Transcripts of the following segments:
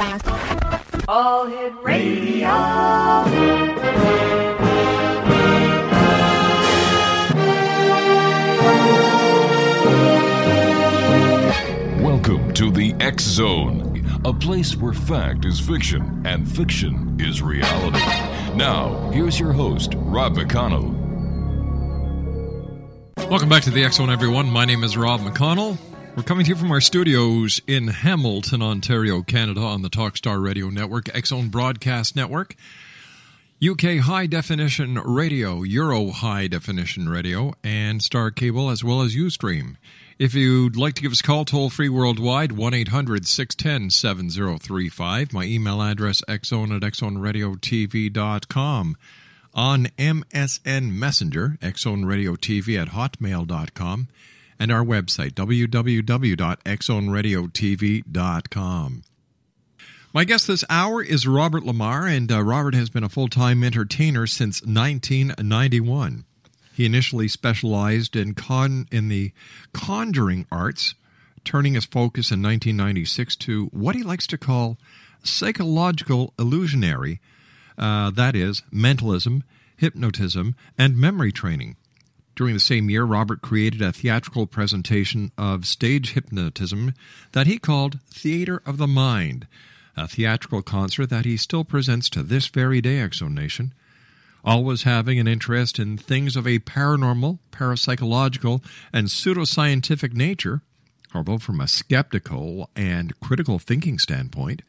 All Hit Radio. Welcome to the X Zone, a place where fact is fiction and fiction is reality. Now, here's your host, Rob McConnell. Welcome back to the X Zone, everyone. My name is Rob McConnell. We're coming to you from our studios in Hamilton, Ontario, Canada, on the Talkstar Radio Network, Zone Broadcast Network, UK High Definition Radio, Euro High Definition Radio, and Star Cable, as well as Ustream. If you'd like to give us a call toll free worldwide, 1 800 610 7035. My email address, xzone at xzoneradiotv.com. On MSN Messenger, xzoneradiotv at hotmail.com. And our website, www.xzoneradiotv.com. My guest this hour is Robert Lamar, and uh, Robert has been a full time entertainer since 1991. He initially specialized in con in the conjuring arts, turning his focus in 1996 to what he likes to call psychological illusionary, uh, that is, mentalism, hypnotism, and memory training. During the same year, Robert created a theatrical presentation of stage hypnotism that he called Theater of the Mind, a theatrical concert that he still presents to this very day, X Zone Nation always having an interest in things of a paranormal, parapsychological, and pseudoscientific nature, although from a skeptical and critical thinking standpoint,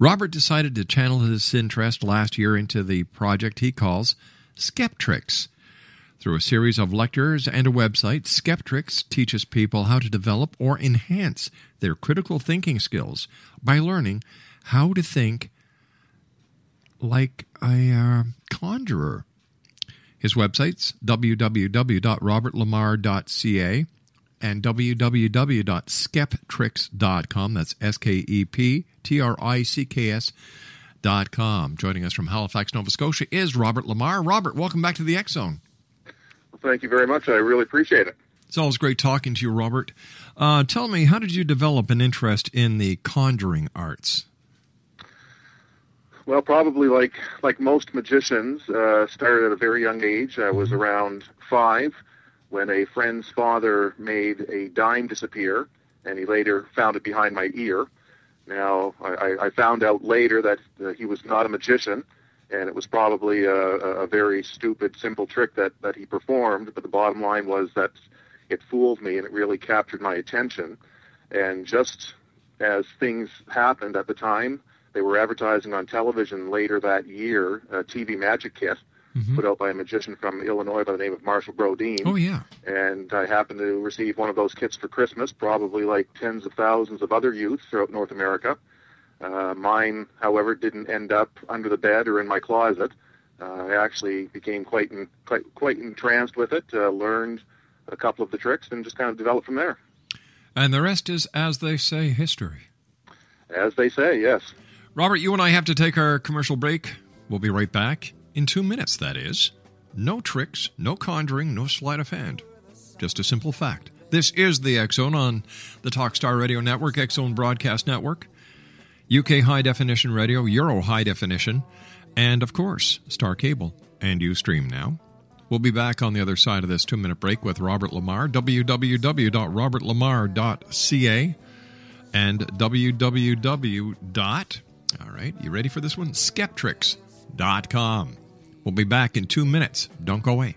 Robert decided to channel his interest last year into the project he calls Skeptricks. Through a series of lectures and a website, Skeptricks teaches people how to develop or enhance their critical thinking skills by learning how to think like a uh, conjurer. His websites www.robertlamar.ca and www.skeptricks.com. That's S K E P T R I C K S dot com. Joining us from Halifax, Nova Scotia is Robert Lamar. Robert, welcome back to the X Zone. Well, thank you very much. I really appreciate it. It's always great talking to you, Robert. Uh, tell me, how did you develop an interest in the conjuring arts? Well, probably like like most magicians, uh, started at a very young age. I was around five when a friend's father made a dime disappear, and he later found it behind my ear. Now, I, I found out later that uh, he was not a magician, and it was probably a, a very stupid, simple trick that, that he performed. But the bottom line was that it fooled me, and it really captured my attention. And just as things happened at the time, they were advertising on television later that year a TV magic kit Mm-hmm. put out by a magician from Illinois by the name of Marshall Brodeen. Oh, yeah. And I happened to receive one of those kits for Christmas, probably like tens of thousands of other youths throughout North America. Uh, mine, however, didn't end up under the bed or in my closet. Uh, I actually became quite in, quite quite entranced with it, uh, learned a couple of the tricks, and just kind of developed from there. And the rest is, as they say, history. As they say, yes. Robert, you and I have to take our commercial break. We'll be right back. In two minutes, that is. No tricks, no conjuring, no sleight of hand. Just a simple fact. This is the Zone on the Talkstar Radio Network, Zone Broadcast Network, UK High Definition Radio, Euro High Definition, and of course, Star Cable and Ustream now. We'll be back on the other side of this two minute break with Robert Lamar, www.robertlamar.ca and www. All right, you ready for this one? Skeptricks.com. We'll be back in two minutes. Don't go away.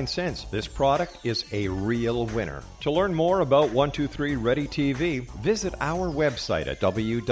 this product is a real winner. To learn more about 123 Ready TV, visit our website at www.xzbn.net.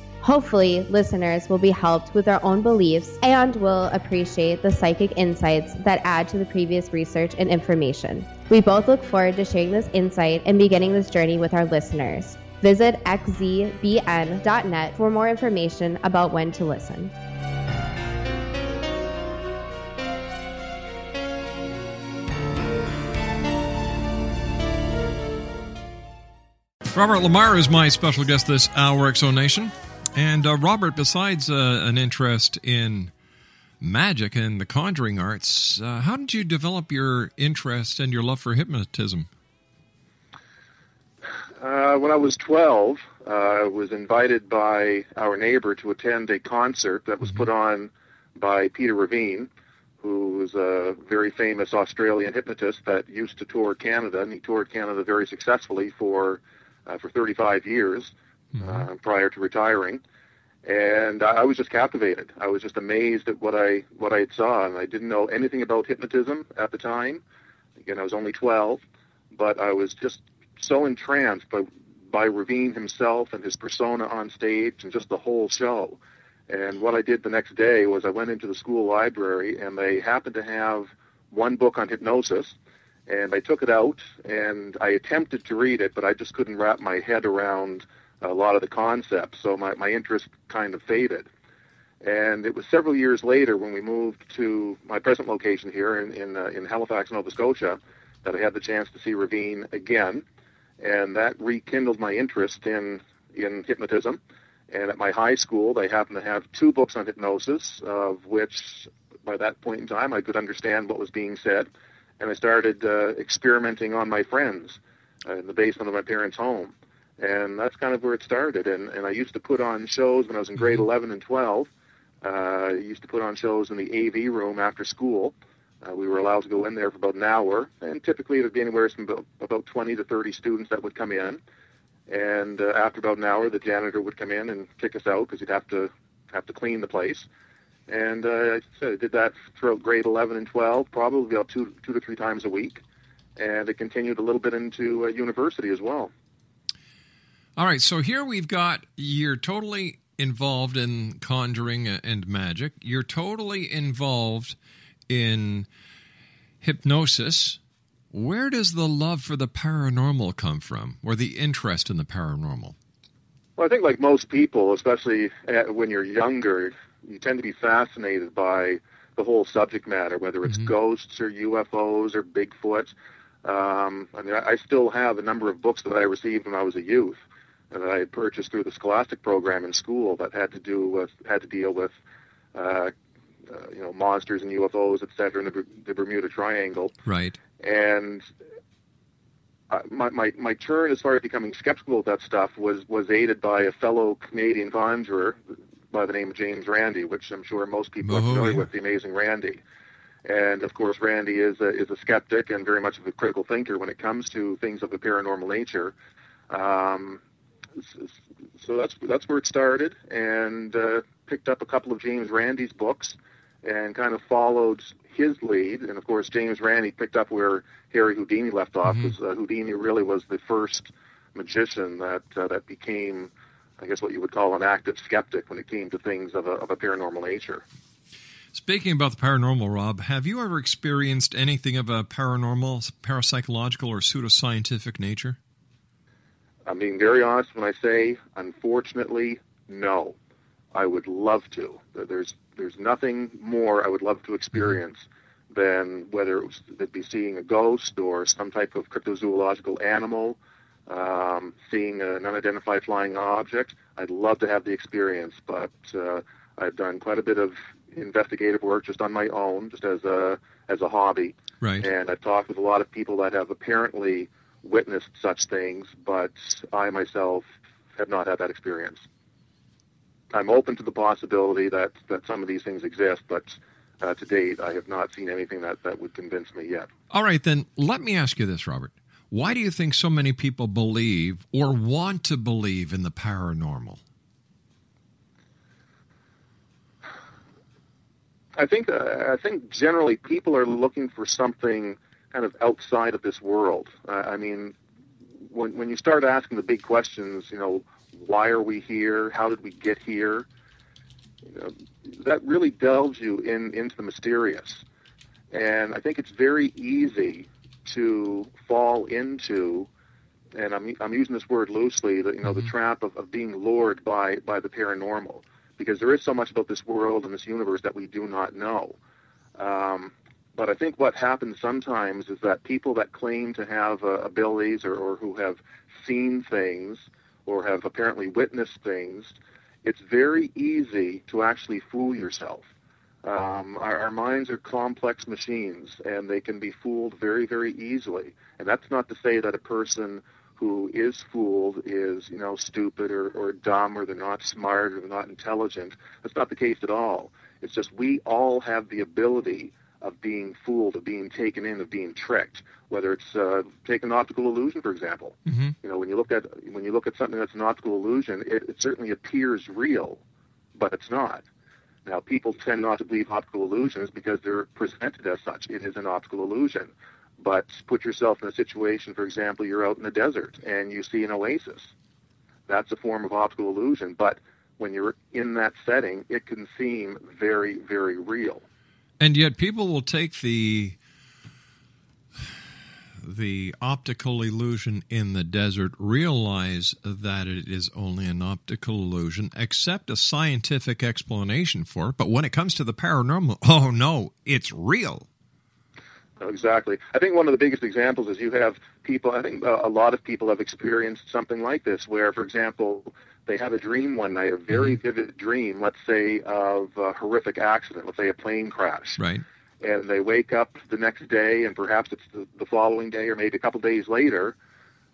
Hopefully, listeners will be helped with their own beliefs and will appreciate the psychic insights that add to the previous research and information. We both look forward to sharing this insight and beginning this journey with our listeners. Visit xzbn.net for more information about when to listen. Robert Lamar is my special guest this hour, X Zone Nation. And uh, Robert, besides uh, an interest in magic and the conjuring arts, uh, how did you develop your interest and your love for hypnotism? Uh, when I was 12, uh, I was invited by our neighbor to attend a concert that was put on by Peter Reveen, who was a very famous Australian hypnotist that used to tour Canada, and he toured Canada very successfully for uh, for 35 years uh, prior to retiring. And I I was just captivated. I was just amazed at what I what I saw, and I didn't know anything about hypnotism at the time. Again, I was only 12, but I was just so entranced by by Reveen himself and his persona on stage and just the whole show. And what I did the next day was I went into the school library and they happened to have one book on hypnosis and I took it out and I attempted to read it, but I just couldn't wrap my head around a lot of the concepts, so my, my interest kind of faded. And it was several years later when we moved to my present location here in in, uh, in Halifax, Nova Scotia, that I had the chance to see Reveen again, and that rekindled my interest in in hypnotism. And at my high school, they happened to have two books on hypnosis, of which by that point in time I could understand what was being said, and I started uh, experimenting on my friends uh, in the basement of my parents' home, and that's kind of where it started. And and I used to put on shows when I was in grade 11 and 12. Uh, I used to put on shows in the AV room after school. Uh, we were allowed to go in there for about an hour, and typically there'd be anywhere from about, about 20 to 30 students that would come in. And uh, after about an hour, the janitor would come in and kick us out because he'd have to have to clean the place. And uh, I I did that throughout grade 11 and 12, probably about two two to three times a week, and it continued a little bit into uh, university as well. All right, so here we've got you're totally involved in conjuring and magic. You're totally involved in hypnosis. Where does the love for the paranormal come from, or the interest in the paranormal? Well, I think like most people, especially uh when you're younger, you tend to be fascinated by the whole subject matter, whether it's Mhm. ghosts or UFOs or Bigfoot. Um, I mean, I, still have a number of books that I received when I was a youth that I had purchased through the Scholastic program in school that had to do with had to deal with uh, uh, you know monsters and UFOs, et cetera, and the, the Bermuda Triangle. Right. And uh, my, my my turn as far as becoming skeptical of that stuff was was aided by a fellow Canadian conjurer by the name of James Randi, which I'm sure most people Oh, are familiar yeah. with, the amazing Randi. And of course, Randi is a, is a skeptic and very much of a critical thinker when it comes to things of a paranormal nature. Um, so that's that's where it started, and uh, picked up a couple of James Randi's books, and kind of followed his lead. And of course, James Randi picked up where Harry Houdini left off. Mhm. Uh, Houdini really was the first magician that uh, that became, I guess, what you would call an active skeptic when it came to things of a, of a paranormal nature. Speaking about the paranormal, Rob, have you ever experienced anything of a paranormal, parapsychological, or pseudoscientific nature? I'm being very honest when I say, unfortunately, no. I would love to. There's there's nothing more I would love to experience than whether it was it'd be seeing a ghost or some type of cryptozoological animal, um, seeing an unidentified flying object. I'd love to have the experience, but uh, I've done quite a bit of investigative work just on my own, just as a as a hobby. Right. And I've talked with a lot of people that have apparently witnessed such things, but I myself have not had that experience. I'm open to the possibility that, that some of these things exist, but uh, to date, I have not seen anything that, that would convince me yet. All right, then let me ask you this, Robert. Why do you think so many people believe or want to believe in the paranormal? I think uh, I think generally people are looking for something kind of outside of this world. Uh, I mean, when when you start asking the big questions, you know, why are we here? How did we get here? You know, that really delves you in into the mysterious, and I think it's very easy to fall into. And I'm I'm using this word loosely. The, you know, the trap of, of being lured by by the paranormal because there is so much about this world and this universe that we do not know. Um, but I think what happens sometimes is that people that claim to have uh, abilities or, or who have seen things or have apparently witnessed things, it's very easy to actually fool yourself. Um, our, our minds are complex machines, and they can be fooled very, very easily. And that's not to say that a person who is fooled is, you know, stupid or, or dumb or they're not smart or they're not intelligent. That's not the case at all. It's just we all have the ability of being fooled, of being taken in, of being tricked. Whether it's uh, take an optical illusion, for example. Mm-hmm. You know, when you look at when you look at something that's an optical illusion, it, it certainly appears real, but it's not. Now, people tend not to believe optical illusions because they're presented as such. It is an optical illusion. But put yourself in a situation, for example, you're out in the desert and you see an oasis. That's a form of optical illusion, but when you're in that setting, it can seem very, very real. And yet, people will take the the optical illusion in the desert, realize that it is only an optical illusion, accept a scientific explanation for it. But when it comes to the paranormal, oh no, it's real. Exactly. I think one of the biggest examples is you have people, I think uh, a lot of people have experienced something like this, where, for example, they have a dream one night, a very vivid dream, let's say, of a horrific accident, let's say a plane crash. Right. And they wake up the next day, and perhaps it's the, the following day or maybe a couple days later,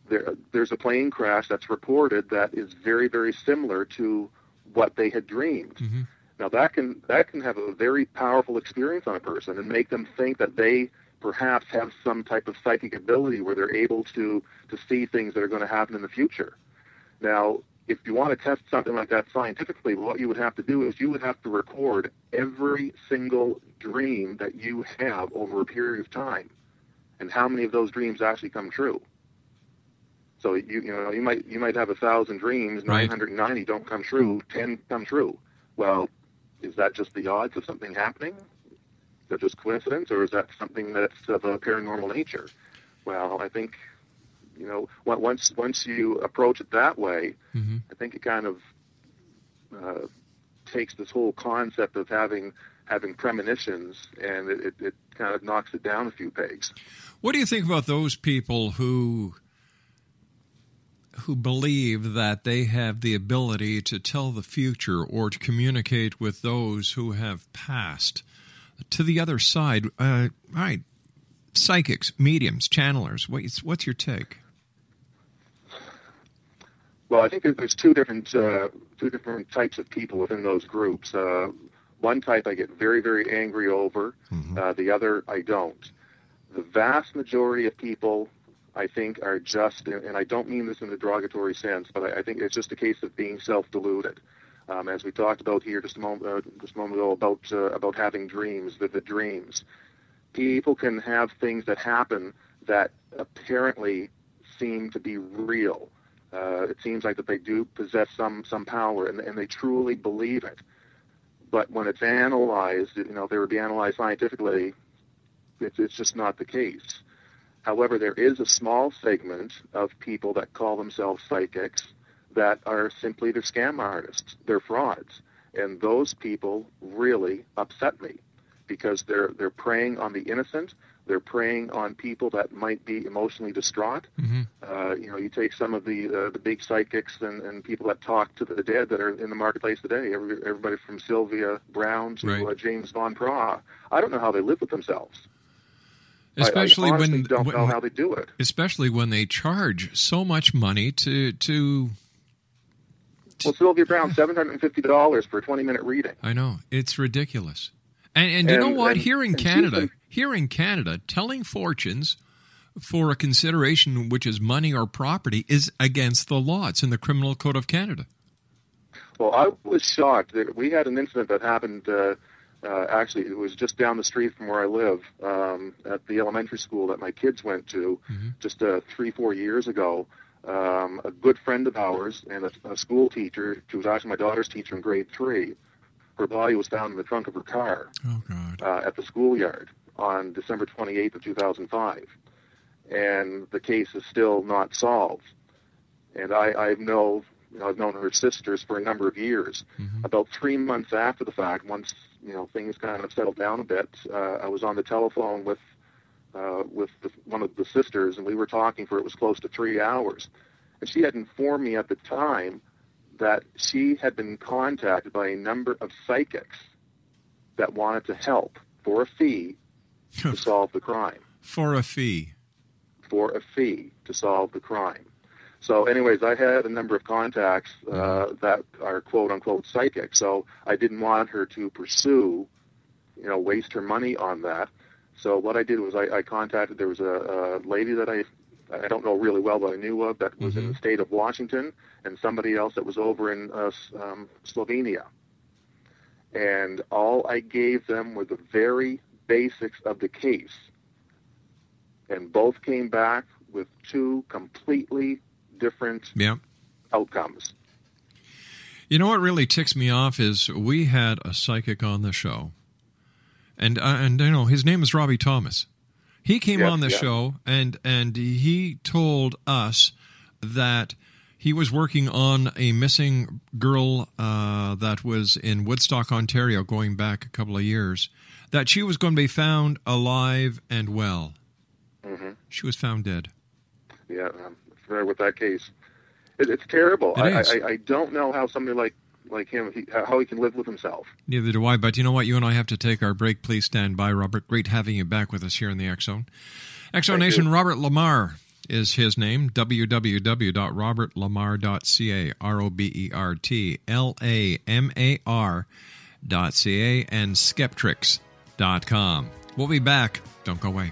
there, there's a plane crash that's reported that is very, very similar to what they had dreamed. Mm-hmm. Now that can that can have a very powerful experience on a person and make them think that they perhaps have some type of psychic ability where they're able to to see things that are going to happen in the future. Now, if you want to test something like that scientifically, what you would have to do is you would have to record every single dream that you have over a period of time, and how many of those dreams actually come true. So you you know you might you might have a thousand dreams, Right. 990 don't come true, 10 come true. Well, is that just the odds of something happening? Is that just coincidence, or is that something that's of a paranormal nature? Well, I think, you know, once once you approach it that way, Mhm. I think it kind of uh, takes this whole concept of having having premonitions and it, it, it kind of knocks it down a few pegs. What do you think about those people who who believe that they have the ability to tell the future or to communicate with those who have passed to the other side? Uh, all right, psychics, mediums, channelers. What's, what's your take? Well, I think there's two different uh, two different types of people within those groups. Uh, one type I get very very angry over. Mm-hmm. Uh, the other I don't. The vast majority of people, I think, are just, and I don't mean this in a derogatory sense, but I, I think it's just a case of being self-deluded. Um, as we talked about here just a moment, uh, just a moment ago about uh, about having dreams, vivid dreams. People can have things that happen that apparently seem to be real. Uh, it seems like that they do possess some some power, and, and they truly believe it. But when it's analyzed, you know, if they would be analyzed scientifically, it's, it's just not the case. However, there is a small segment of people that call themselves psychics that are simply they're scam artists, they're frauds, and those people really upset me because they're they're preying on the innocent. They're preying on people that might be emotionally distraught. Mm-hmm. Uh, you know, you take some of the uh, the big psychics and, and people that talk to the dead that are in the marketplace today. Every, everybody from Sylvia Browne to Right. uh, James Van Praagh. I don't know how they live with themselves. Especially I, honestly when, don't when- know how they do it. especially when they charge so much money to to Well, Sylvia Browne, seven hundred and fifty dollars for a twenty minute reading. I know it's ridiculous. And and you know what? and- here in Canada, here in Canada, telling fortunes for a consideration which is money or property is against the law. It's in the Criminal Code of Canada. Well, I was shocked that we had an incident that happened. Uh, uh, actually, it was just down the street from where I live, um, at the elementary school that my kids went to, just uh, three, four years ago. Um, a good friend of ours and a, a school teacher, she was actually my daughter's teacher in grade three. Her body was found in the trunk of her car Oh God! uh, at the schoolyard on December 28th of 2005, and the case is still not solved. And I, I know, you know, I've known her sisters for a number of years. About three months after the fact, once you know things kind of settled down a bit, uh, I was on the telephone with uh, with the, one of the sisters, and we were talking for it was close to three hours. And she had informed me at the time that she had been contacted by a number of psychics that wanted to help for a fee to solve the crime. For a fee. For a fee to solve the crime. So, anyways, I had a number of contacts uh, that are quote unquote psychic. So I didn't want her to pursue, you know, waste her money on that. So what I did was I, I contacted. There was a, a lady that I I don't know really well, but I knew of that was in the state of Washington, and somebody else that was over in uh, um, Slovenia. And all I gave them were the very basics of the case, and both came back with two completely different Yeah. outcomes. You know what really ticks me off is we had a psychic on the show, and uh, and you know his name is Robbie Thomas. He came Yes, on the yeah. show and and he told us that he was working on a missing girl uh, that was in Woodstock, Ontario, going back a couple of years. That she was going to be found alive and well. hmm She was found dead. Yeah, I'm familiar with that case. It, it's terrible. It I. I, I don't know how somebody like like him, he, uh, how he can live with himself. Neither do I. But you know what? You and I have to take our break. Please stand by, Robert. Great having you back with us here in the X Zone. X Zone Nation. Robert Lamar is his name. www.robertlamar.ca. R O B E R T L A M A R dot C A and skeptricks.com. We'll be back. Don't go away.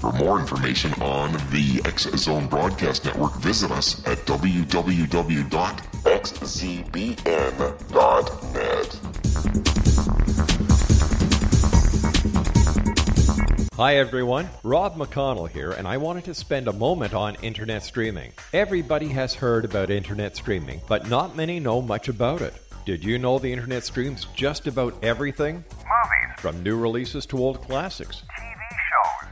For more information on the X Zone Broadcast Network, visit us at www.xzbn.net. Hi everyone, Rob McConnell here, and I wanted to spend a moment on internet streaming. Everybody has heard about internet streaming, but not many know much about it. Did you know the internet streams just about everything? Movies, From new releases to old classics, TV shows,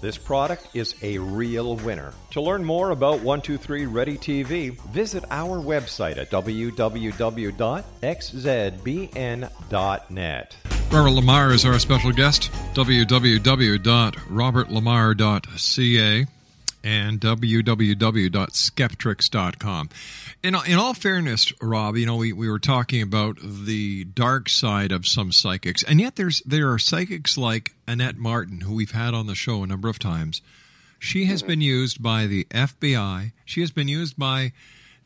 this product is a real winner. To learn more about 123 Ready TV, visit our website at www.xzbn.net. Robert Lamar is our special guest. www.robertlamar.ca and www.skeptricks.com. In, in all fairness, Rob, you know, we, we were talking about the dark side of some psychics, and yet there's there are psychics like Annette Martin, who we've had on the show a number of times. She has been used by the FBI. She has been used by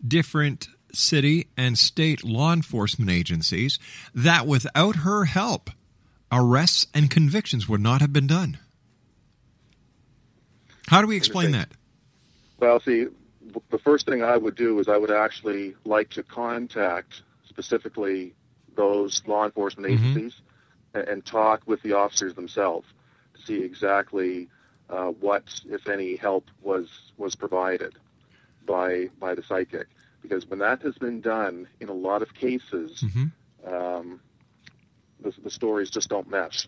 different city and state law enforcement agencies that without her help, arrests and convictions would not have been done. How do we explain that? Well, see, the first thing I would do is I would actually like to contact specifically those law enforcement Mhm. agencies and, and talk with the officers themselves to see exactly uh, what, if any, help was was provided by by the psychic. Because when that has been done in a lot of cases, Mhm. um, the, the stories just don't mesh.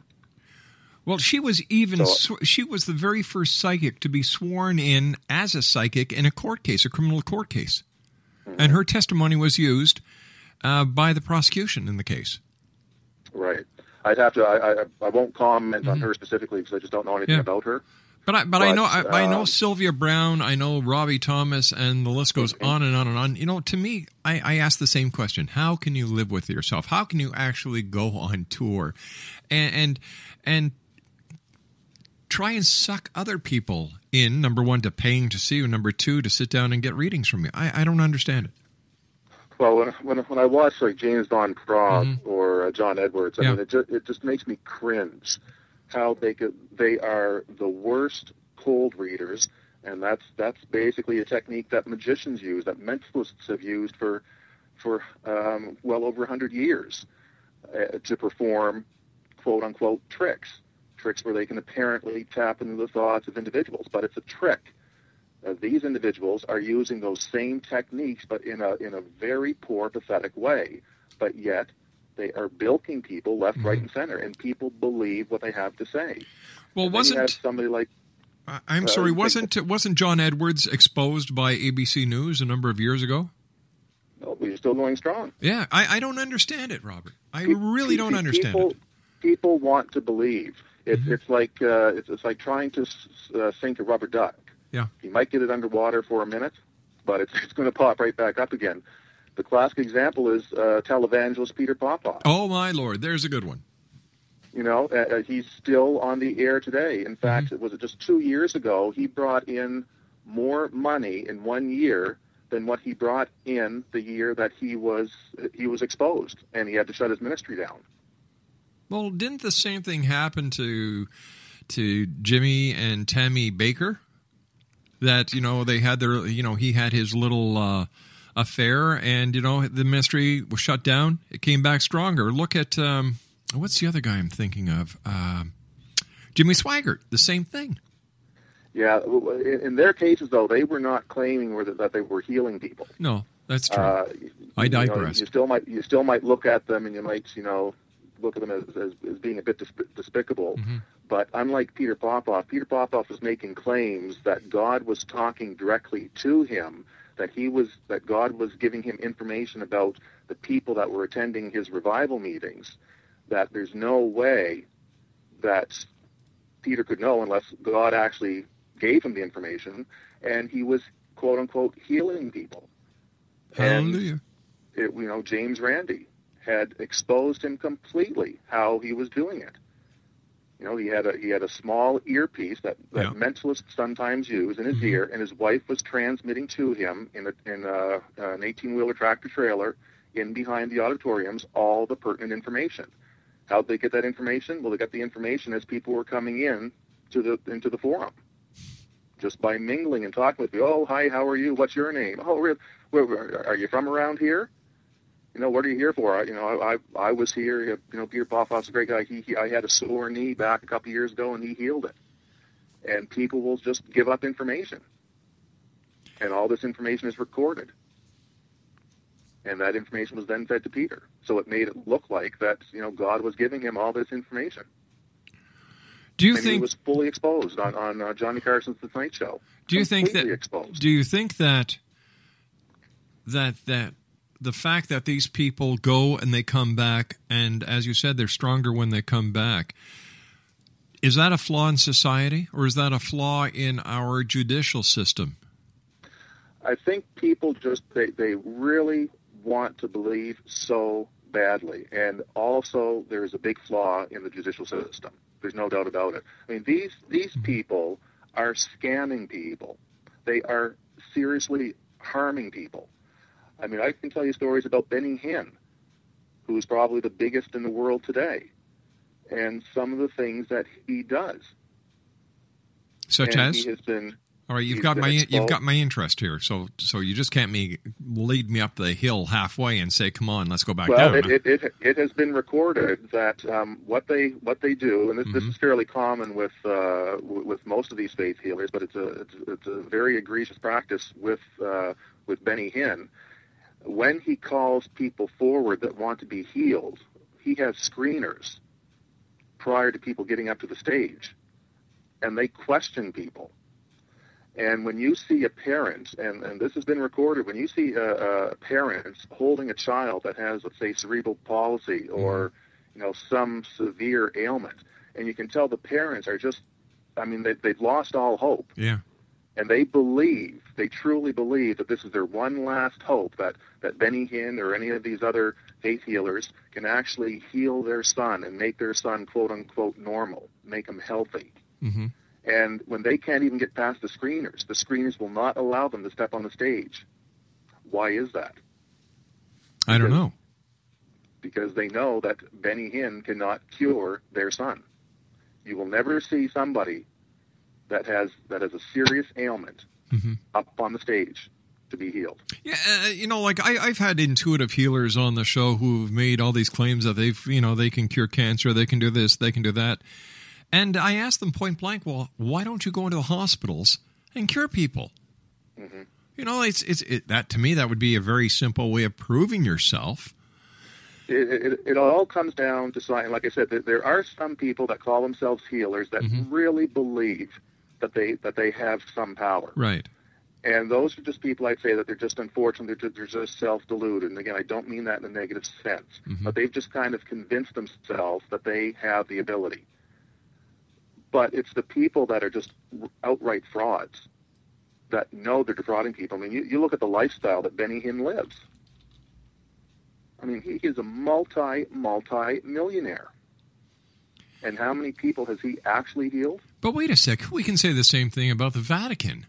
Well, she was even So- she was the very first psychic to be sworn in as a psychic in a court case, a criminal court case, and her testimony was used uh, by the prosecution in the case. Right. I'd have to. I, I, I won't comment on her specifically because I just don't know anything Mm-hmm. Yeah. about her. But I, but I know But, I, I know um, Sylvia Browne, I know Robbie Thomas, and the list goes on and on and on. You know, to me, I, I ask the same question: How can you live with yourself? How can you actually go on tour, and and, and try and suck other people in? Number one, to paying to see you. Number two, to sit down and get readings from you. I, I don't understand it. Well, when when, when I watch like James Van Praagh or uh, John Edwards, I Mm-hmm. Yeah. mean, it just, it just makes me cringe how they could they are the worst cold readers, and that's that's basically a technique that magicians use, that mentalists have used for for um, well over a hundred years uh, to perform quote unquote tricks, tricks where they can apparently tap into the thoughts of individuals, but it's a trick. Uh, these individuals are using those same techniques, but in a in a very poor, pathetic way. But yet, they are bilking people left, right, and center, and people believe what they have to say. Well, And then you have wasn't somebody like I'm uh, sorry, wasn't wasn't John Edwards exposed by ABC News a number of years ago? oh, we're still going strong. Yeah, I, I don't understand it, Robert. I really don't understand people, it. People want to believe. It's Mm-hmm. it's like uh, it's, it's like trying to s- uh, sink a rubber duck. Yeah. You might get it underwater for a minute, but it's it's going to pop right back up again. The classic example is uh, televangelist Peter Popoff. Oh my lord, there's a good one. You know, uh, uh, he's still on the air today. In fact, Mm-hmm. was just two years ago? He brought in more money in one year than what he brought in the year that he was he was exposed, and he had to shut his ministry down. Well, didn't the same thing happen to to Jimmy and Tammy Bakker? That you know they had their you know he had his little uh, affair, and you know the ministry was shut down. It came back stronger. Look at um, what's the other guy I'm thinking of? Um Jimmy Swaggart. The same thing. Yeah, in in their cases though, they were not claiming that, that they were healing people. No, that's true. Uh, I you know, digress. you still might you still might look at them and you might you know look at them as, as, as being a bit desp- despicable. Mm-hmm. But unlike Peter Popoff, Peter Popoff was making claims that God was talking directly to him, that he was that God was giving him information about the people that were attending his revival meetings. That there's no way that Peter could know unless God actually gave him the information, and he was quote unquote healing people. And Hallelujah. it, you know, James Randi had exposed him completely how he was doing it. You know, he had a he had a small earpiece that, that Yeah. mentalists sometimes use in his Mhm. ear, and his wife was transmitting to him in a, in a, an 18 wheeler tractor trailer in behind the auditoriums all the pertinent information. How'd they get that information? Well, they got the information as people were coming in to the into the forum, just by mingling and talking with you. Oh, hi, how are you? What's your name? Oh, re- where, where, are you from around here? You know, what are you here for? I, you know, I, I I was here. You know, Peter Popoff's a great guy. He, he I had a sore knee back a couple years ago, and he healed it. And people will just give up information, and all this information is recorded. And that information was then fed to Peter, so it made it look like that you know God was giving him all this information, Do you and he was fully exposed on on uh, Johnny Carson's The Tonight Show. Do you think that? Exposed? Do you think that? That that the fact that these people go and they come back, and as you said, they're stronger when they come back. Is that a flaw in society, or is that a flaw in our judicial system? I think people just they, they really want to believe so badly, and also there is a big flaw in the judicial system. There's no doubt about it. I mean, these these mm-hmm. people are scamming people. They are seriously harming people. I mean, I can tell you stories about Benny Hinn, who's probably the biggest in the world today, and some of the things that he does. Such and as, he has been all right, you've got my you've got my interest here. So so you just can't me lead me up the hill halfway and say, "Come on, let's go back well, down." it, it, it, it has been recorded that um, what they what they do, and this, this Mhm. is fairly common with uh, with most of these faith healers, but it's a it's, it's a very egregious practice with uh, with Benny Hinn. When he calls people forward that want to be healed, he has screeners prior to people getting up to the stage, and they question people. And when you see a parent, and, and this has been recorded, when you see a, a parent holding a child that has, let's say, cerebral palsy mm-hmm. or, you know, some severe ailment, and you can tell the parents are just, I mean, they, they've lost all hope, yeah, and they believe, they truly believe that this is their one last hope that that Benny Hinn or any of these other faith healers can actually heal their son and make their son quote unquote normal, make him healthy. hmm And when they can't even get past the screeners, the screeners will not allow them to step on the stage. Why is that? I don't Because- know. Because they know that Benny Hinn cannot cure their son. You will never see somebody that has that has a serious ailment hmm up on the stage to be healed. Yeah, uh, you know, like I, I've had intuitive healers on the show who've made all these claims that they've, you know, they can cure cancer, they can do this, they can do that, and I asked them point blank, well, why don't you go into the hospitals and cure people? hmm You know, it's it's it, that to me that would be a very simple way of proving yourself. It, it, it all comes down to science. Like I said, there- there are some people that call themselves healers that Mhm. really believe that they that they have some power. Right. And those are just people I'd say that they're just unfortunate, they're just, they're just self-deluded. And again, I don't mean that in a negative sense, Mhm. but they've just kind of convinced themselves that they have the ability. But it's the people that are just outright frauds that know they're defrauding people. I mean, you, you look at the lifestyle that Benny Hinn lives. I mean, he is a multi, multi millionaire. And how many people has he actually healed? But wait a sec, we can say the same thing about the Vatican.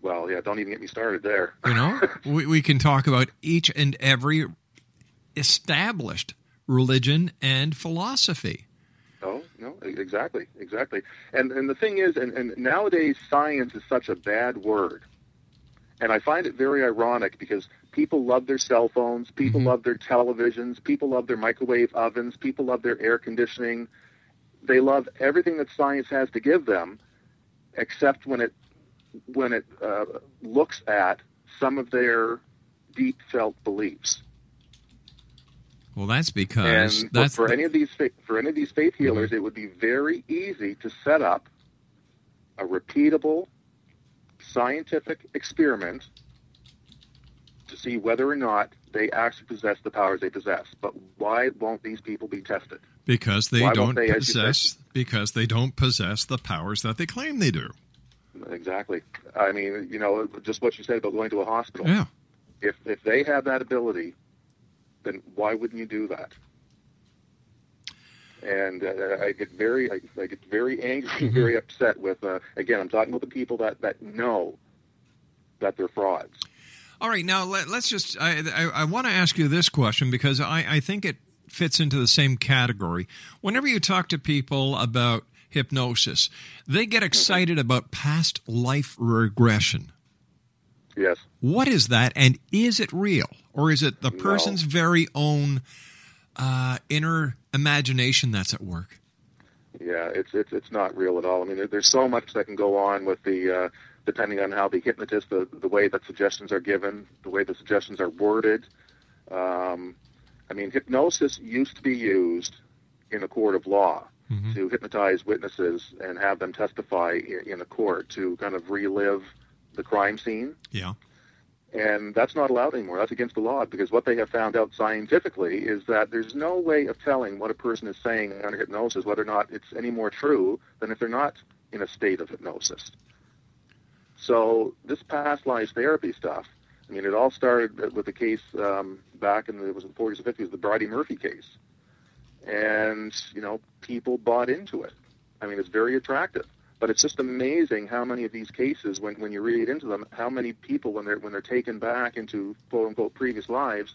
Well, yeah, don't even get me started there. You know, we, we can talk about each and every established religion and philosophy. No, no, exactly, exactly. And and the thing is, and, and nowadays science is such a bad word, and I find it very ironic because people love their cell phones, people Mhm. love their televisions, people love their microwave ovens, people love their air conditioning. They love everything that science has to give them, except when it when it uh, looks at some of their deep felt beliefs. Well, that's because And for- that's for the- any of these for any of these faith healers, it would be very easy to set up a repeatable scientific experiment to see whether or not they actually possess the powers they possess. But why won't these people be tested? because they Why don't they, possess because they don't possess the powers that they claim they do. Exactly. I mean, you know, just what you said about going to a hospital. Yeah. If if they have that ability then why wouldn't you do that? And uh, I get very, I, I get very angry, Mm-hmm. very upset with. Uh, again, I'm talking about the people that that know that they're frauds. All right, now let, us just. I, I, I want to ask you this question because I, I think it fits into the same category. Whenever you talk to people about hypnosis, they get excited about past life regression. Yes. What is that, and is it real, or is it the No. person's very own uh, inner imagination that's at work? Yeah, it's it's it's not real at all. I mean, there, there's so much that can go on with the uh, depending on how the hypnotist, the the way that suggestions are given, the way the suggestions are worded. Um, I mean, hypnosis used to be used in a court of law to hypnotize witnesses and have them testify in, in a court to kind of relive the crime scene. Yeah. And that's not allowed anymore. That's against the law because what they have found out scientifically is that there's no way of telling what a person is saying under hypnosis, whether or not it's any more true than if they're not in a state of hypnosis. So this past life therapy stuff, I mean, it all started with the case um, back in the, it was the 40s and 50s, the Bridey Murphy case. And, you know, people bought into it. I mean, it's very attractive. But it's just amazing how many of these cases, when, when you read into them, how many people, when they're when they're taken back into quote unquote previous lives,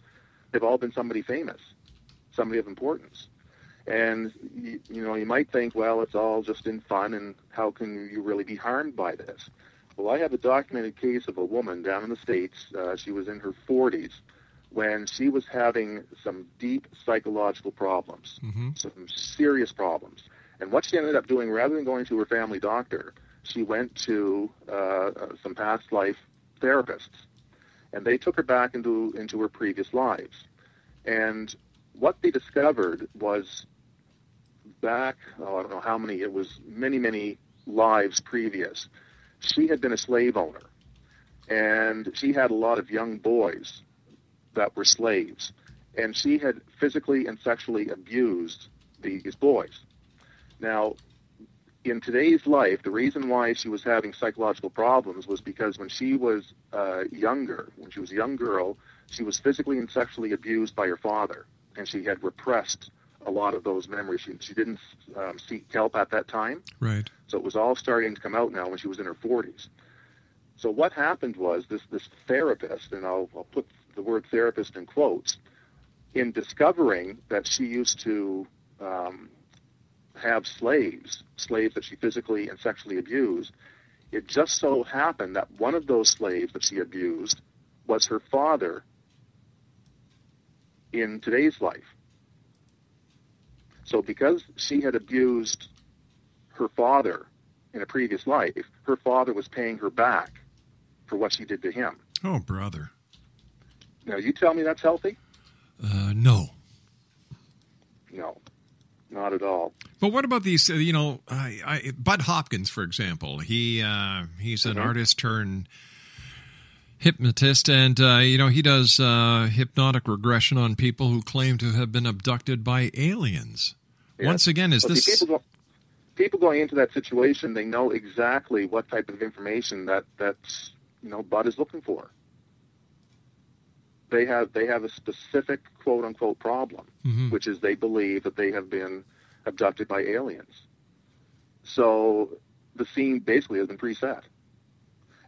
they've all been somebody famous, somebody of importance. And you, you know, you might think, well, it's all just in fun, and how can you really be harmed by this? Well, I have a documented case of a woman down in the states. Uh, she was in her 40s when she was having some deep psychological problems, some serious problems. And what she ended up doing, rather than going to her family doctor, she went to uh, uh, some past life therapists, and they took her back into into her previous lives. And what they discovered was back, oh, I don't know how many, it was many, many lives previous. She had been a slave owner, and she had a lot of young boys that were slaves, and she had physically and sexually abused these boys. Now, in today's life, the reason why she was having psychological problems was because when she was uh, younger, when she was a young girl, she was physically and sexually abused by her father, and she had repressed a lot of those memories. She, she didn't um, seek help at that time, Right. so it was all starting to come out now when she was in her 40s. So what happened was this this therapist, and I'll, I'll put the word therapist in quotes, in discovering that she used to um, have slaves, slaves that she physically and sexually abused, it just so happened that one of those slaves that she abused was her father in today's life. So because she had abused her father in a previous life, her father was paying her back for what she did to him. Oh, brother. Now, you tell me that's healthy? Uh, no. No, not at all. But what about these? Uh, you know, I, I, Bud Hopkins, for example. He uh, he's an Mhm. artist turned hypnotist, and uh, you know he does uh, hypnotic regression on people who claim to have been abducted by aliens. Yeah. Once again, is see, this? people, go, people going into that situation? They know exactly what type of information that that you know Bud is looking for. They have they have a specific quote unquote problem, Mhm. which is they believe that they have been abducted by aliens. So the scene basically has been preset.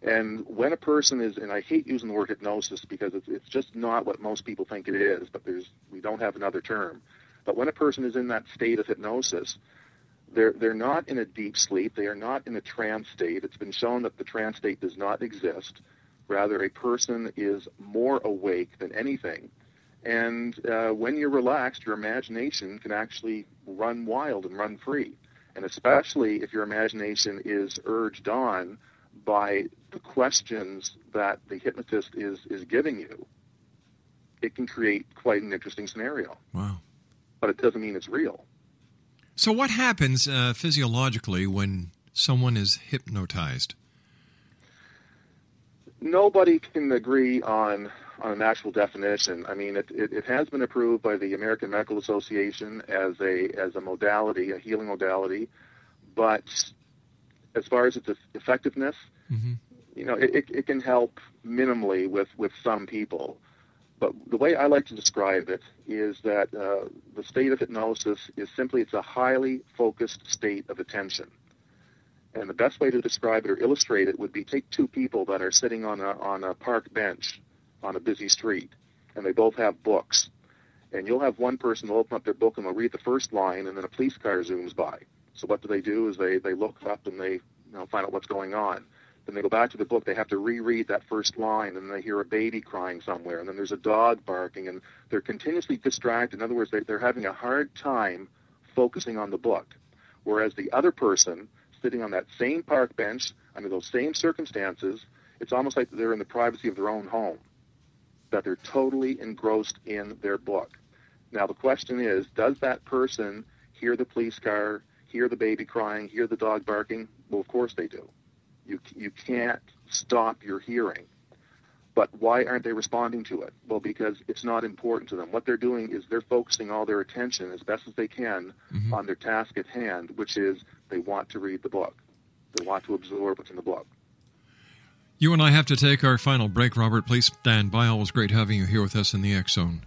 And when a person is, and I hate using the word hypnosis because it's, it's just not what most people think it is, but there's we don't have another term. But when a person is in that state of hypnosis, they're they're not in a deep sleep. They are not in a trance state. It's been shown that the trance state does not exist. Rather, a person is more awake than anything. And uh, when you're relaxed, your imagination can actually run wild and run free. And especially if your imagination is urged on by the questions that the hypnotist is, is giving you, it can create quite an interesting scenario. Wow. But it doesn't mean it's real. So what happens uh, physiologically when someone is hypnotized? nobody can agree on on an actual definition. I mean, it, it, it has been approved by the American Medical Association as a as a modality, a healing modality, but as far as its effectiveness, Mhm. you know, it, it, it can help minimally with with some people. But the way I like to describe it is that uh, the state of hypnosis is simply it's a highly focused state of attention. And the best way to describe it or illustrate it would be take two people that are sitting on a on a park bench on a busy street, and they both have books. And you'll have one person will open up their book and they'll read the first line, and then a police car zooms by. So what do they do? Is they they look up and they you know find out what's going on. Then they go back to the book. They have to reread that first line, and they hear a baby crying somewhere, and then there's a dog barking, and they're continuously distracted. In other words, they, they're having a hard time focusing on the book. Whereas the other person sitting on that same park bench under those same circumstances, it's almost like they're in the privacy of their own home, that they're totally engrossed in their book. Now, the question is does that person hear the police car, hear the baby crying, hear the dog barking? Well, of course they do. You, you can't stop your hearing. But why aren't they responding to it? Well, because it's not important to them. What they're doing is they're focusing all their attention as best as they can Mhm. on their task at hand, which is they want to read the book. They want to absorb what's in the book. You and I have to take our final break. Robert, please stand by. Always great having you here with us in the X Zone.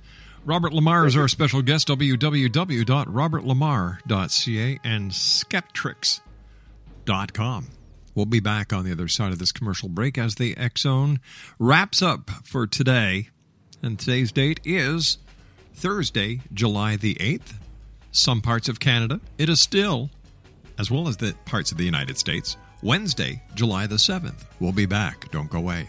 Robert Lamar is our special guest. www.robertlamar.ca and skeptricks.com. We'll be back on the other side of this commercial break as the Zone wraps up for today. And today's date is Thursday, July the 8th. Some parts of Canada, it is still, as well as the parts of the United States, Wednesday, July the 7th. We'll be back. Don't go away.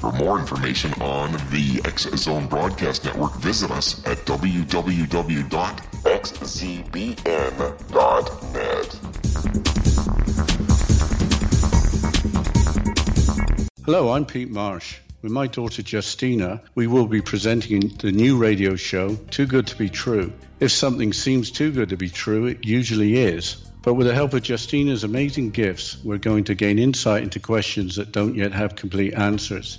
For more information on the X Zone Broadcast Network, visit us at www.xzbn.net. Hello, I'm Pete Marsh. With my daughter Justina, we will be presenting the new radio show, Too Good to Be True. If something seems too good to be true, it usually is. But with the help of Justina's amazing gifts, we're going to gain insight into questions that don't yet have complete answers.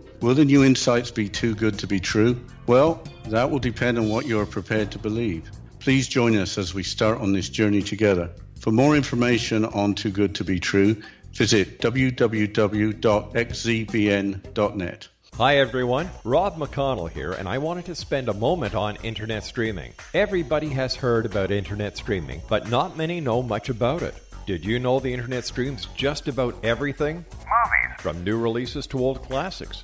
Will the new insights be too good to be true? Well, that will depend on what you are prepared to believe. Please join us as we start on this journey together. For more information on Too Good to Be True, visit www.xzbn.net. Hi everyone, Rob McConnell here, and I wanted to spend a moment on internet streaming. Everybody has heard about internet streaming, but not many know much about it. Did you know the internet streams just about everything? Movies, From new releases to old classics.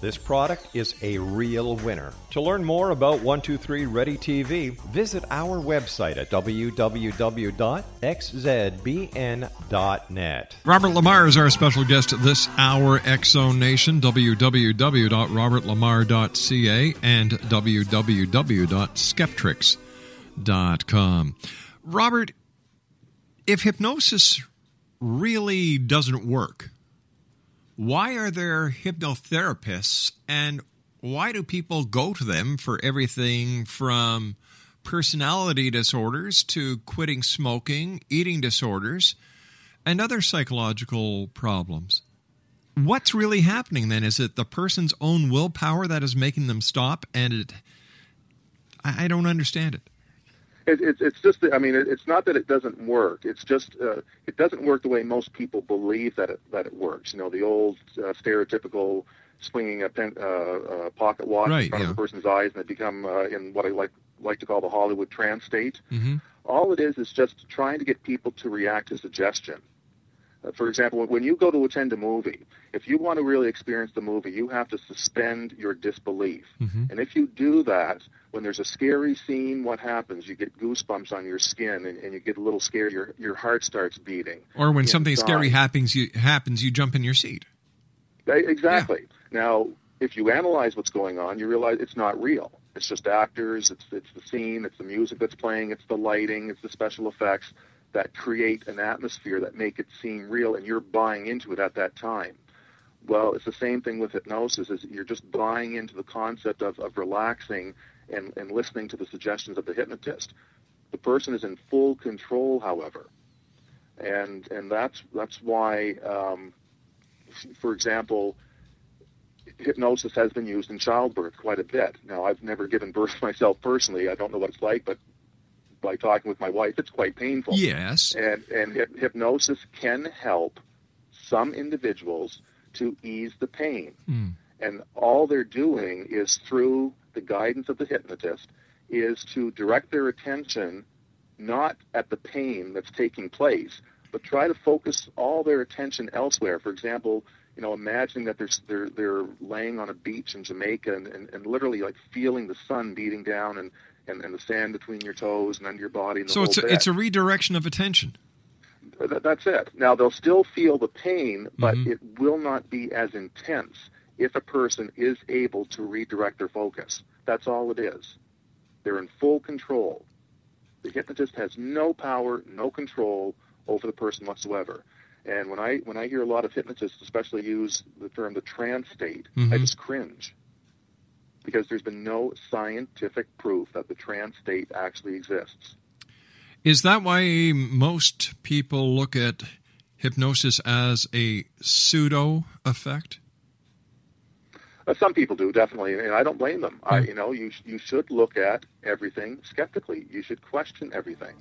this product is a real winner. To learn more about 123 Ready TV, visit our website at www.xzbn.net. Robert Lamar is our special guest this hour, Zone Nation, www.robertlamar.ca and www.skeptricks.com. Robert, if hypnosis really doesn't work, why are there hypnotherapists and why do people go to them for everything from personality disorders to quitting smoking, eating disorders, and other psychological problems? What's really happening then? Is it the person's own willpower that is making them stop? And it, I don't understand it. It, it's it's just that, I mean it, it's not that it doesn't work. It's just uh, it doesn't work the way most people believe that it that it works. You know, the old uh, stereotypical swinging a pen, uh, uh, pocket watch Right, in front yeah. of a person's eyes and they become uh, in what I like like to call the Hollywood trance state. Mm-hmm. All it is is just trying to get people to react to suggestion. For example, when you go to attend a movie, if you want to really experience the movie, you have to suspend your disbelief. Mhm. And if you do that, when there's a scary scene, what happens? You get goosebumps on your skin and, and you get a little scared. Your, your heart starts beating. Or when something inside. scary happens, you happens, you jump in your seat. Exactly. Now, if you analyze what's going on, you realize it's not real. It's just actors. It's it's the scene. It's the music that's playing. It's the lighting. It's the special effects that create an atmosphere that make it seem real, and you're buying into it at that time. Well, it's the same thing with hypnosis. Is you're just buying into the concept of, of relaxing and, and listening to the suggestions of the hypnotist. The person is in full control, however, and and that's that's why, um, for example, hypnosis has been used in childbirth quite a bit. Now, I've never given birth myself personally. I don't know what it's like, but by talking with my wife, it's quite painful. Yes. And and hyp- hypnosis can help some individuals to ease the pain. Hmm. And all they're doing is through the guidance of the hypnotist is to direct their attention not at the pain that's taking place, but try to focus all their attention elsewhere. For example, you know, imagining that they're they're, they're laying on a beach in Jamaica and, and, and literally like feeling the sun beating down and, and, and the sand between your toes and under your body. And the So it's a, it's a redirection of attention. Th- That's it. Now they'll still feel the pain, but Mhm. it will not be as intense if a person is able to redirect their focus. That's all it is. They're in full control. The hypnotist has no power, no control over the person whatsoever. And when I when I hear a lot of hypnotists, especially use the term the trance state, I Mhm. just cringe because there's been no scientific proof that the trance state actually exists. Is that why most people look at hypnosis as a pseudo effect? Uh, some people do definitely, and I don't blame them. I, Hmm. you know, you you should look at everything skeptically. You should question everything.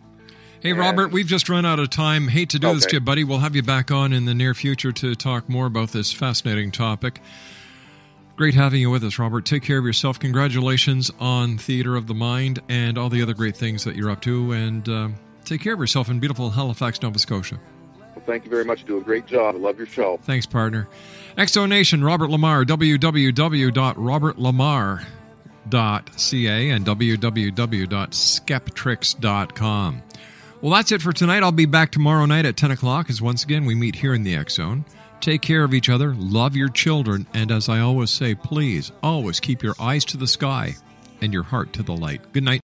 Hey, And- Robert, we've just run out of time. Hate to do this to you, buddy. We'll have you back on in the near future to talk more about this fascinating topic. Great having you with us, Robert. Take care of yourself. Congratulations on Theatre of the Mind and all the other great things that you're up to. And uh, take care of yourself in beautiful Halifax, Nova Scotia. Well, thank you very much. You do a great job. I love your show. Thanks, partner. X Zone Nation, Robert Lamar, www.robertlamar.ca and www.skeptricks.com. Well, that's it for tonight. I'll be back tomorrow night at 10 o'clock as once again we meet here in the X Zone. Take care of each other, love your children, and as I always say, please always keep your eyes to the sky and your heart to the light. Good night.